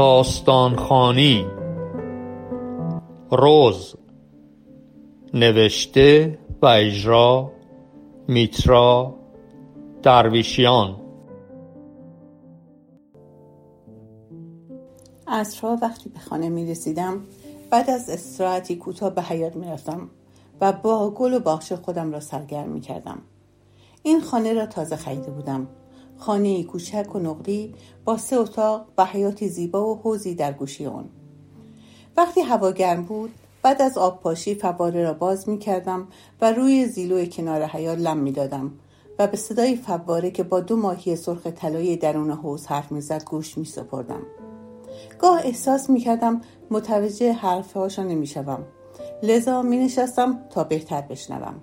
داستانخانی روز نوشته و اجرا میترا درویشیان عصرها وقتی به خانه می رسیدم بعد از استراحتی کوتاه به حیات می رفتم و با گل و باغچه خودم را سرگرم می کردم. این خانه را تازه خریده بودم. خانه کوچک و نقری با سه اتاق و حیاتی زیبا و حوزی در گوشی آن. وقتی هوا گرم بود بعد از آب پاشی فواره را باز می کردم و روی زیلو کنار حیات لم می دادم و به صدای فواره که با دو ماهی سرخ طلایی درون حوز حرف می‌زد گوش می سپردم. گاه احساس می کردم متوجه حرفهاشا نمی شوم. لذا می نشستم تا بهتر بشنوم.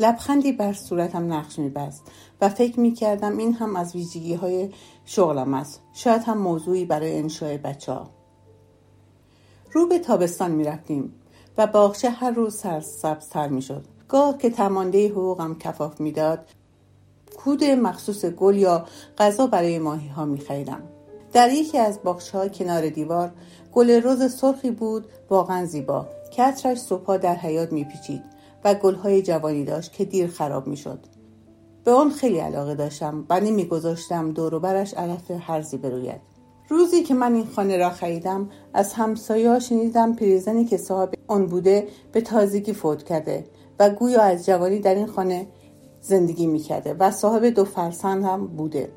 لبخندی بر صورتم نقش می بست و فکر می کردم این هم از ویژگی های شغلم است. شاید هم موضوعی برای انشای بچه ها. رو به تابستان می رفتیم و باغچه هر روز سرسبزتر می شد. گاه که تمانده حقوقم کفاف می‌داد کود مخصوص گل یا غذا برای ماهی ها می. در یکی از باخش های کنار دیوار گل روز سرخی بود واقعا زیبا که عطرش صبحها در حیات میپیچید و گلهای جوانی داشت که دیر خراب می‌شد. به آن خیلی علاقه داشتم. و نمیگذاشتم دور و برش علف هرزی بروید. روزی که من این خانه را خریدم از همسایه شنیدم پریزنی که صاحب آن بوده به تازگی فوت کرده و گویا از جوانی در این خانه زندگی می‌کرده و صاحب دو فرزند هم بوده.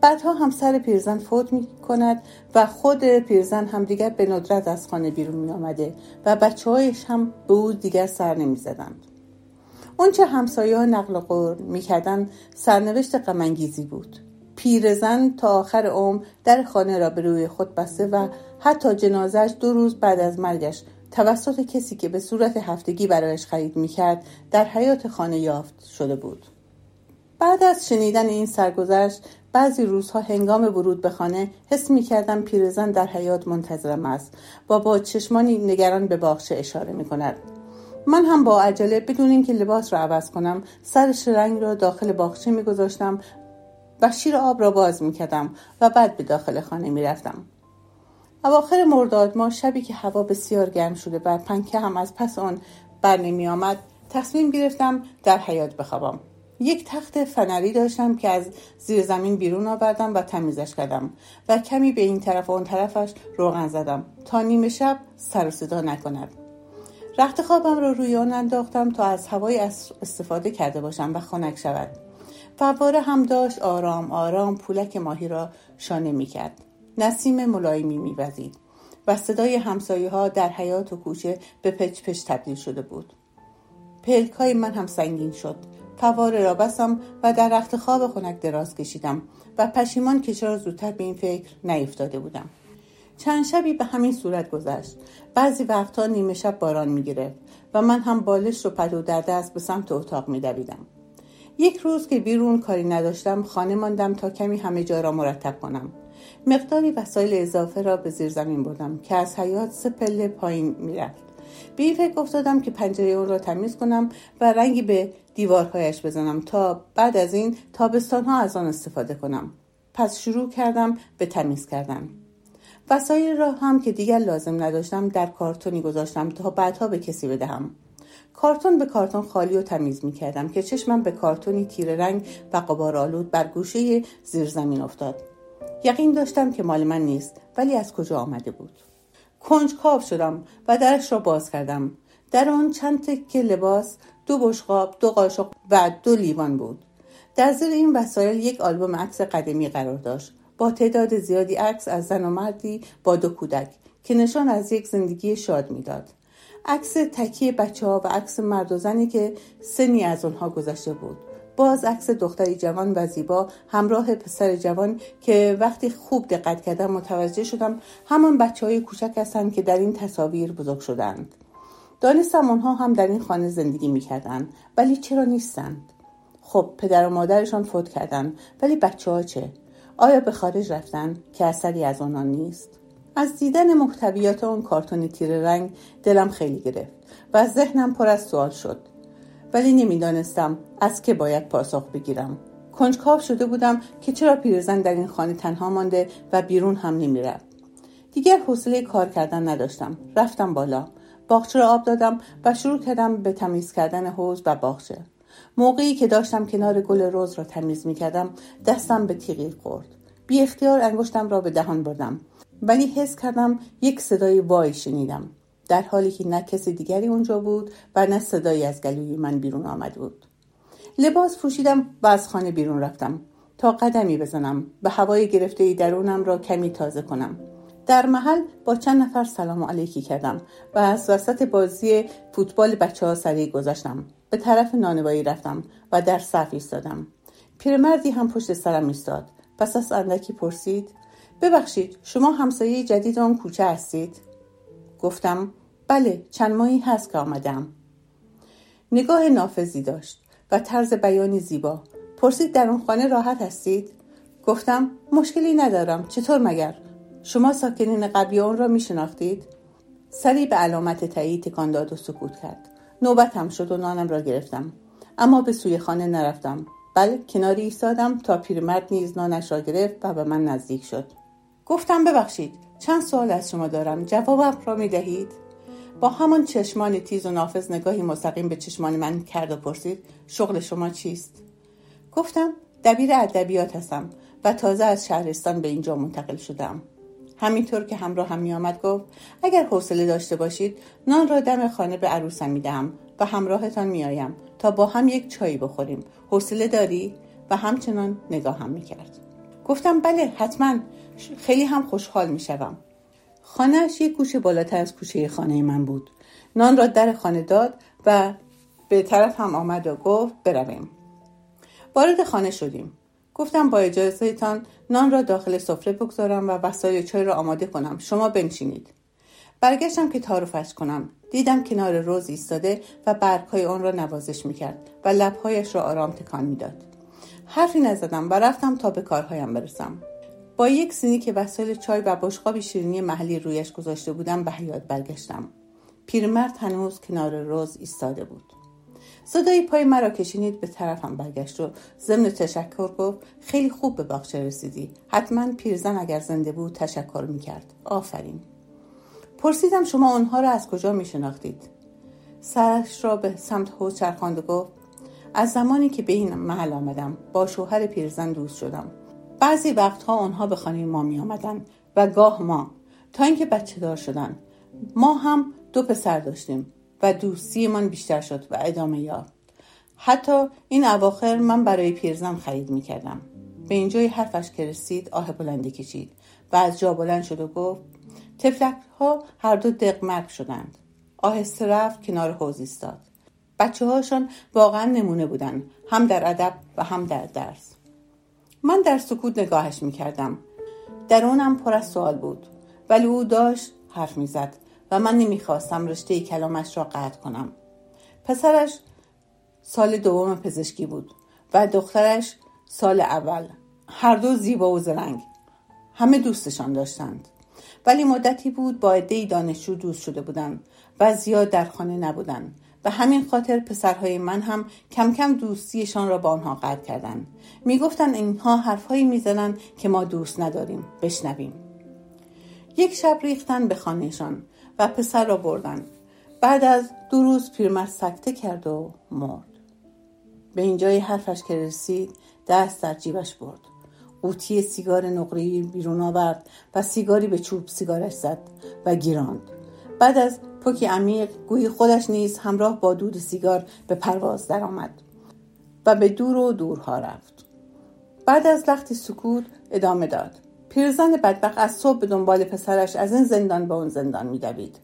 بعدها همسر پیرزن فوت می کند و خود پیرزن هم دیگر به ندرت از خانه بیرون می آمده و بچه هایش هم به او دیگر سر نمی زدند. اونچه همسایه ها نقل قول می کردن سرنوشت غمانگیزی بود. پیرزن تا آخر عمر در خانه را به روی خود بسته و حتی جنازش دو روز بعد از مرگش توسط کسی که به صورت هفتگی برایش خرید می کرد در حیات خانه یافت شده بود. بعد از شنیدن این سرگذشت بعضی روزها هنگام ورود به خانه حس می کردم پیرزن در حیات منتظرم است و با چشمانی نگران به باغچه اشاره می کند. من هم با عجله بدون اینکه لباس را عوض کنم سر رنگ را داخل باغچه می گذاشتم و شیر آب را باز می کردم و بعد به داخل خانه می رفتم. اواخر مرداد ما شبی که هوا بسیار گرم شده و پنکه هم از پس آن بر نمی آمد تصمیم گرفتم در حیات بخوابم. یک تخت فنری داشتم که از زیر زمین بیرون آوردم و تمیزش کردم و کمی به این طرف و اون طرفش روغن زدم تا نیمه شب سر و صدا نکند رخت خوابم را روی آن انداختم تا از هوای استفاده کرده باشم و خنک شود فواره هم داشت آرام آرام پولک ماهی را شانه می کرد. نسیم ملایمی می وزید و صدای همسایه ها در حیات و کوچه به پچ پچ تبدیل شده بود. پلک های من هم سنگین شد فواره را بستم و در رخت خواب خنک دراز کشیدم و پشیمان که چرا زودتر به این فکر نیفتاده بودم چند شبی به همین صورت گذشت. بعضی وقتها نیمه شب باران می‌گرفت و من هم بالش و پدو در دست به سمت اتاق میدویدم. یک روز که بیرون کاری نداشتم خانه ماندم تا کمی همه جا را مرتب کنم. مقداری وسایل اضافه را به زیر زمین بردم که از حیات سه پله پایین می‌رفت. به این فکر افتادم که پنجره اون را تمیز کنم و رنگی به دیوارهایش بزنم تا بعد از این تابستان ها از آن استفاده کنم. پس شروع کردم به تمیز کردن. وسایل را هم که دیگر لازم نداشتم در کارتونی گذاشتم تا بعدها به کسی بدهم. کارتون به کارتون خالی و تمیز می کردم که چشمم به کارتونی تیر رنگ و قبار آلود بر گوشه زیر زمین افتاد. یقین داشتم که مال من نیست ولی از کجا آمده بود؟ کنجکاو شدم و درش را باز کردم. در آن چند تکه لباس دو بشقاب دو قاشق و دو لیوان بود. در زیر این وسایل یک آلبوم عکس قدمی قرار داشت. با تعداد زیادی عکس از زن و مردی با دو کودک که نشان از یک زندگی شاد می‌داد. عکس تکیه بچه ها و عکس مرد و زنی که سنی از آنها گذشته بود. باز عکس دختری جوان و زیبا همراه پسر جوان که وقتی خوب دقت کردم متوجه شدم همان بچه های کوچک هستند که در این تصاویر بزرگ شدند. دانستم آنها هم در این خانه زندگی می‌کردند ولی چرا نیستند؟ خب پدر و مادرشان فوت کردند ولی بچه ها چه؟ آیا به خارج رفتن که اثری از آنان نیست؟ از دیدن محتویات آن کارتون تیر رنگ دلم خیلی گرفت و ذهنم پر از سوال شد. ولی نمی‌دانستم از که باید پاسخ بگیرم. کنجکاو شده بودم که چرا پیرزن در این خانه تنها مانده و بیرون هم نمی‌رفت. دیگر حوصله کار کردن نداشتم. رفتم بالا. باغچه را آب دادم و شروع کردم به تمیز کردن حوز و باغچه. موقعی که داشتم کنار گل روز را تمیز می کردم دستم به تیغی خورد. بی اختیار انگشتم را به دهان بردم. ولی حس کردم یک صدای وای شنیدم. در حالی که نه کسی دیگری اونجا بود و نه صدایی از گلوی من بیرون آمد بود. لباس پوشیدم و از خانه بیرون رفتم. تا قدمی بزنم به هوای گرفته درونم را کمی تازه کنم. در محل با چند نفر سلام علیکی کردم و از وسط بازی فوتبال بچه ها سریع گذاشتم. به طرف نانوایی رفتم و در صف ایستادم. پیرمردی هم پشت سرم ایستاد. پس از اندکی پرسید ببخشید شما همسایه جدید آن کوچه هستید؟ گفتم بله چند ماهی هست که آمدم. نگاه نافذی داشت و طرز بیانی زیبا. پرسید در اون خانه راحت هستید؟ گفتم مشکلی ندارم چطور مگر؟ شما ساکنین قبلی آن را میشناختید؟ سری به علامت تایید تکان داد و سکوت کرد. نوبتم شد و نانم را گرفتم. اما به سوی خانه نرفتم. بل کناری ایستادم تا پیرمرد نیز نانش را گرفت و به من نزدیک شد. گفتم ببخشید چند سوال از شما دارم. جوابم را می دهید؟ با همان چشمان تیز و نافذ نگاهی مستقیم به چشمان من کرد و پرسید شغل شما چیست؟ گفتم دبیر ادبیات هستم و تازه از شهرستان به اینجا منتقل شدم همینطور که همراه هم میآمد گفت اگر حوصله داشته باشید نان را دم خانه به عروسم می‌دهم و همراهتان میآیم تا با هم یک چایی بخوریم. حوصله داری؟ و همچنان نگاه هم می‌کرد. گفتم بله حتما. خیلی هم خوشحال می‌شوم. خانهاش یک کوچه بالاتر از کوچه خانه من بود. نان را در خانه داد و به طرف هم آمد و گفت برویم. وارد خانه شدیم. گفتم با اجازهتان نان را داخل سفره بگذارم و وسایل چای را آماده کنم. شما بنشینید. برگشتم که تعارفش کنم. دیدم کنار روز ایستاده و برگهای آن را نوازش می‌کرد و لبهایش را آرام تکان می‌داد. حرفی نزدم و رفتم تا به کارهایم برسم. با یک سینی که وسایل چای و بشقابی شیرینی محلی رویش گذاشته بودم به حیات برگشتم. پیرمرد هنوز کنار روز ایستاده بود. صدای پای مرا کشینید به طرفم برگشت و ضمن تشکر گفت خیلی خوب به باغچه رسیدی. حتما پیرزن اگر زنده بود تشکر می‌کرد. آفرین. پرسیدم شما آنها را از کجا میشناختید؟ سرش را به سمت حوض چرخاند و گفت از زمانی که به این محل آمدم با شوهر پیرزن دوست شدم. بعضی وقتها آنها به خانه ما می آمدن و گاه ما تا اینکه بچه دار شدن. ما هم دو پسر داشتیم. و دوستیمان بیشتر شد و ادامه یافت. حتی این اواخر من برای پیرزن خرید می کردم به اینجای حرفش که رسید آه بلندی کشید و از جا بلند شد و گفت تفلک ها هر دو دقمرگ شدند. آهسته رفت کنار حوز ایستاد. بچه هاشان واقعا نمونه بودن هم در ادب و هم در درس. من در سکوت نگاهش می‌کردم. درونم پر از سوال بود ولی او داشت حرف می‌زد. و من نمی‌خواستم رشته کلامش را قطع کنم. پسرش سال دوم پزشکی بود و دخترش سال اول. هر دو زیبا و زرنگ. همه دوستشان داشتند. ولی مدتی بود با عدهای دانشجو دوست شده بودند و زیاد در خانه نبودند و همین خاطر پسرهای من هم کم کم دوستیشان را با آنها قطع کردند. می‌گفتند اینها حرفهایی می‌زنند که ما دوست نداریم. بشنویم. یک شب ریختن به خانهشان و پسر را بردن. بعد از دو روز پیرمرد سکته کرد و مرد. به اینجای حرفش که رسید دست در جیبش برد. قوطی سیگار نقری بیرون آورد و سیگاری به چوب سیگارش زد و گیراند. بعد از پوکی عمیق گویی خودش نیز همراه با دود سیگار به پرواز درآمد و به دور و دورها رفت. بعد از لختی سکوت ادامه داد. پیرزن بدبخت از صبح به دنبال پسرش از این زندان به اون زندان میدوید.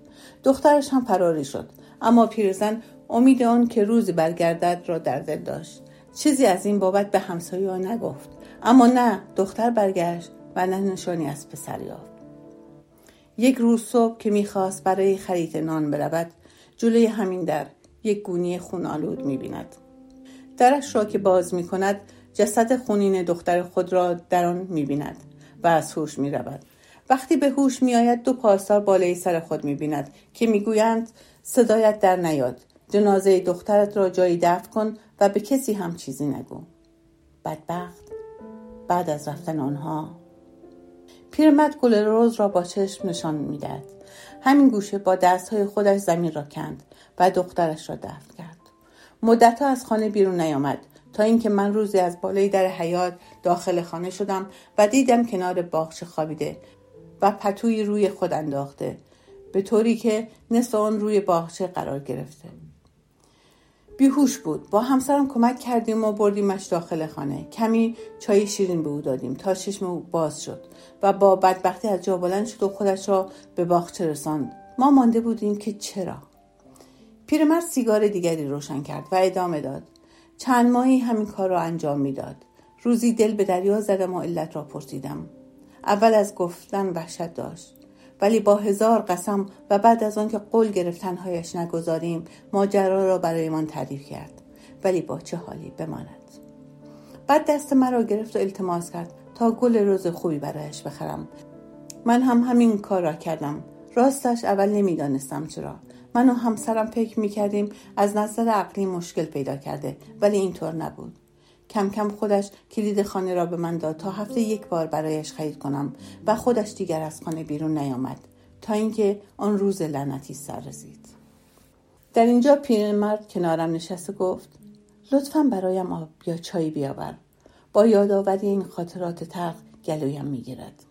دخترش هم فراری شد. اما پیرزن امید آن که روزی برگردد را در دل داشت. چیزی از این بابت به همسایه نگفت. اما نه دختر برگشت و نه نشانی از پسر یافت. یک روز صبح که می‌خواست برای خرید نان برود جلوی همین در یک گونی خون آلود می‌بیند. درش را که باز می‌کند جسد خونین دختر خود را در آن می‌بیند. و از هوش می رود. وقتی به هوش می آید دو پاسدار بالای سر خود می بیند که می گویند صدایت در نیاد. جنازه دخترت را جایی دفن کن و به کسی هم چیزی نگو. بدبخت بعد از رفتن آنها پیرمرد گل روز را با چشم نشان می‌داد همین گوشه با دستهای خودش زمین را کند و دخترش را دفن کرد. مدتها از خانه بیرون نیامد. تا اینکه من روزی از بالای در حیات داخل خانه شدم و دیدم کنار باغچه خوابیده و پتوی روی خود انداخته به طوری که نصف آن روی باغچه قرار گرفته. بیهوش بود. با همسرم کمک کردیم و بردیمش داخل خانه. کمی چای شیرین به او دادیم تا چشم او باز شد و با بدبختی از جا بلند شد و خودش را به باغچه رساند. ما مانده بودیم که چرا؟ پیرمرد سیگار دیگری روشن کرد و ادامه داد. چند ماهی همین کار را انجام می‌داد. روزی دل به دریا زدم و علت را پرسیدم. اول از گفتن وحشت داشت ولی با هزار قسم و بعد از آنکه قول گرفتنهایش نگذاریم ماجرا را برایمان تعریف کرد. ولی با چه حالی بماند؟ بعد دست مرا گرفت و التماس کرد تا گل روز خوبی برایش بخرم. من هم همین کار را کردم. راستش اول نمی‌دانستم چرا. من و همسرم فکر می‌کردیم از نظر عقلی مشکل پیدا کرده ولی اینطور نبود. کم کم خودش کلید خانه را به من داد تا هفته یک بار برایش خرید کنم و خودش دیگر از خانه بیرون نیامد تا اینکه آن روز لعنتی سر رسید. در اینجا پیرمرد کنارم نشسته گفت لطفا برایم آب یا چای بیاور. با یادآوری این خاطرات تلخ گلویم می‌گیرد.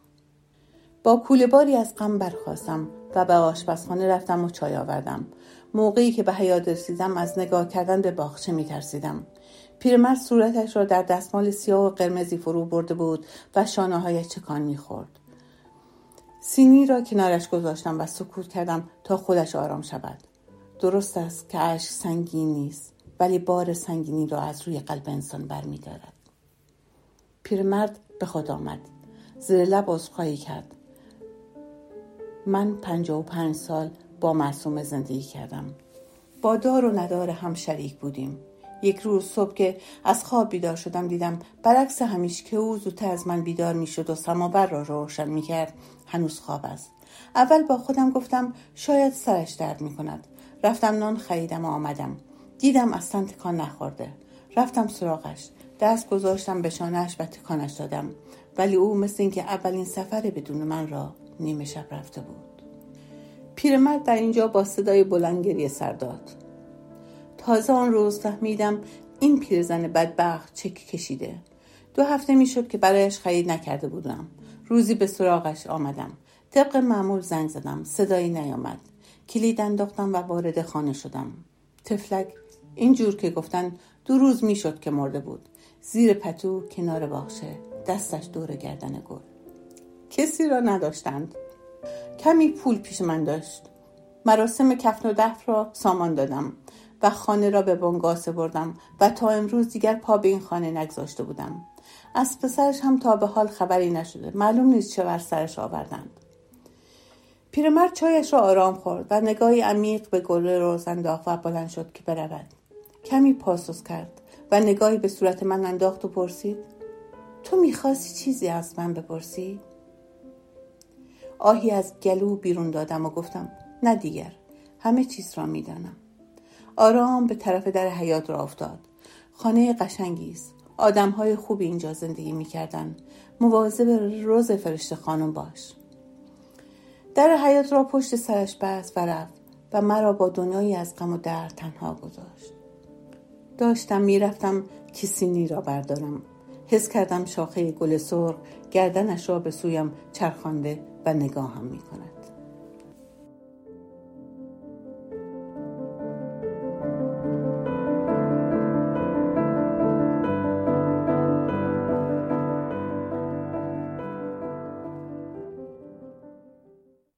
با کوله باری از غم برخواستم و به آشپزخانه رفتم و چای آوردم. موقعی که به حیات رسیدم از نگاه کردن به باغچه میترسیدم پیرمرد صورتش را در دستمال سیاه و قرمزی فرو برده بود و شانه هایش چکان می‌خورد سینی را کنارش گذاشتم و سکوت کردم تا خودش آرام شود. درست است که اشک سنگین نیست ولی بار سنگینی را از روی قلب انسان برمیدارد پیرمرد به خود آمد. زیر لب عذرخواهی کرد. من پنجاه و پنج سال با معصومه زندگی کردم. با دار و ندار هم شریک بودیم. یک روز صبح که از خواب بیدار شدم دیدم برعکس همیشه که او زودتر از من بیدار می‌شد و سماور را روشن می‌کرد هنوز خواب است. اول با خودم گفتم شاید سرش درد می‌کند. رفتم نان خریدم و آمدم. دیدم اصلا تکان نخورده. رفتم سراغش. دست گذاشتم به شانهش و تکانش دادم. ولی او مثل اینکه اولین سفر بدون من را نیمه شب رفته بود. پیرمرد در اینجا با صدای بلند گریه سر داد. تازه آن روز فهمیدم این پیرزن بدبخت چک کشیده. دو هفته می‌شد که برایش خرید نکرده بودم. روزی به سراغش آمدم. طبق معمول زنگ زدم. صدایی نیامد. کلید انداختم و وارد خانه شدم. تفلک اینجور که گفتن دو روز می‌شد که مرده بود. زیر پتو کنار باغچه. دستش دور گردن گل. کسی را نداشتند. کمی پول پیش من داشت. مراسم کفن و دف را سامان دادم و خانه را به بنگاه بردم و تا امروز دیگر پا به این خانه نگذاشته بودم. از پسرش هم تا به حال خبری نشده. معلوم نیست چه بر سرش آوردند. پیرمرد چایش را آرام خورد و نگاهی عمیق به گل روز انداخت و بلند شد که برود. کمی پاسوس کرد و نگاهی به صورت من انداخت و پرسید تو می‌خواستی چیزی از من بپرسی؟ آهی از گلو بیرون دادم و گفتم نه دیگر همه چیز را می‌دانم. آرام به طرف در حیات را افتاد. خانه قشنگی است آدم های خوبی اینجا زندگی می‌کردن. مواظب روز فرشته خانم باش. در حیات را پشت سرش بست و رفت و مرا با دنیایی از غم و درد تنها گذاشت. داشتم می‌رفتم کیسینی را بردارم. حس کردم شاخه گل سرخ گردنش را به سویم چرخانده و نگاهم می کند.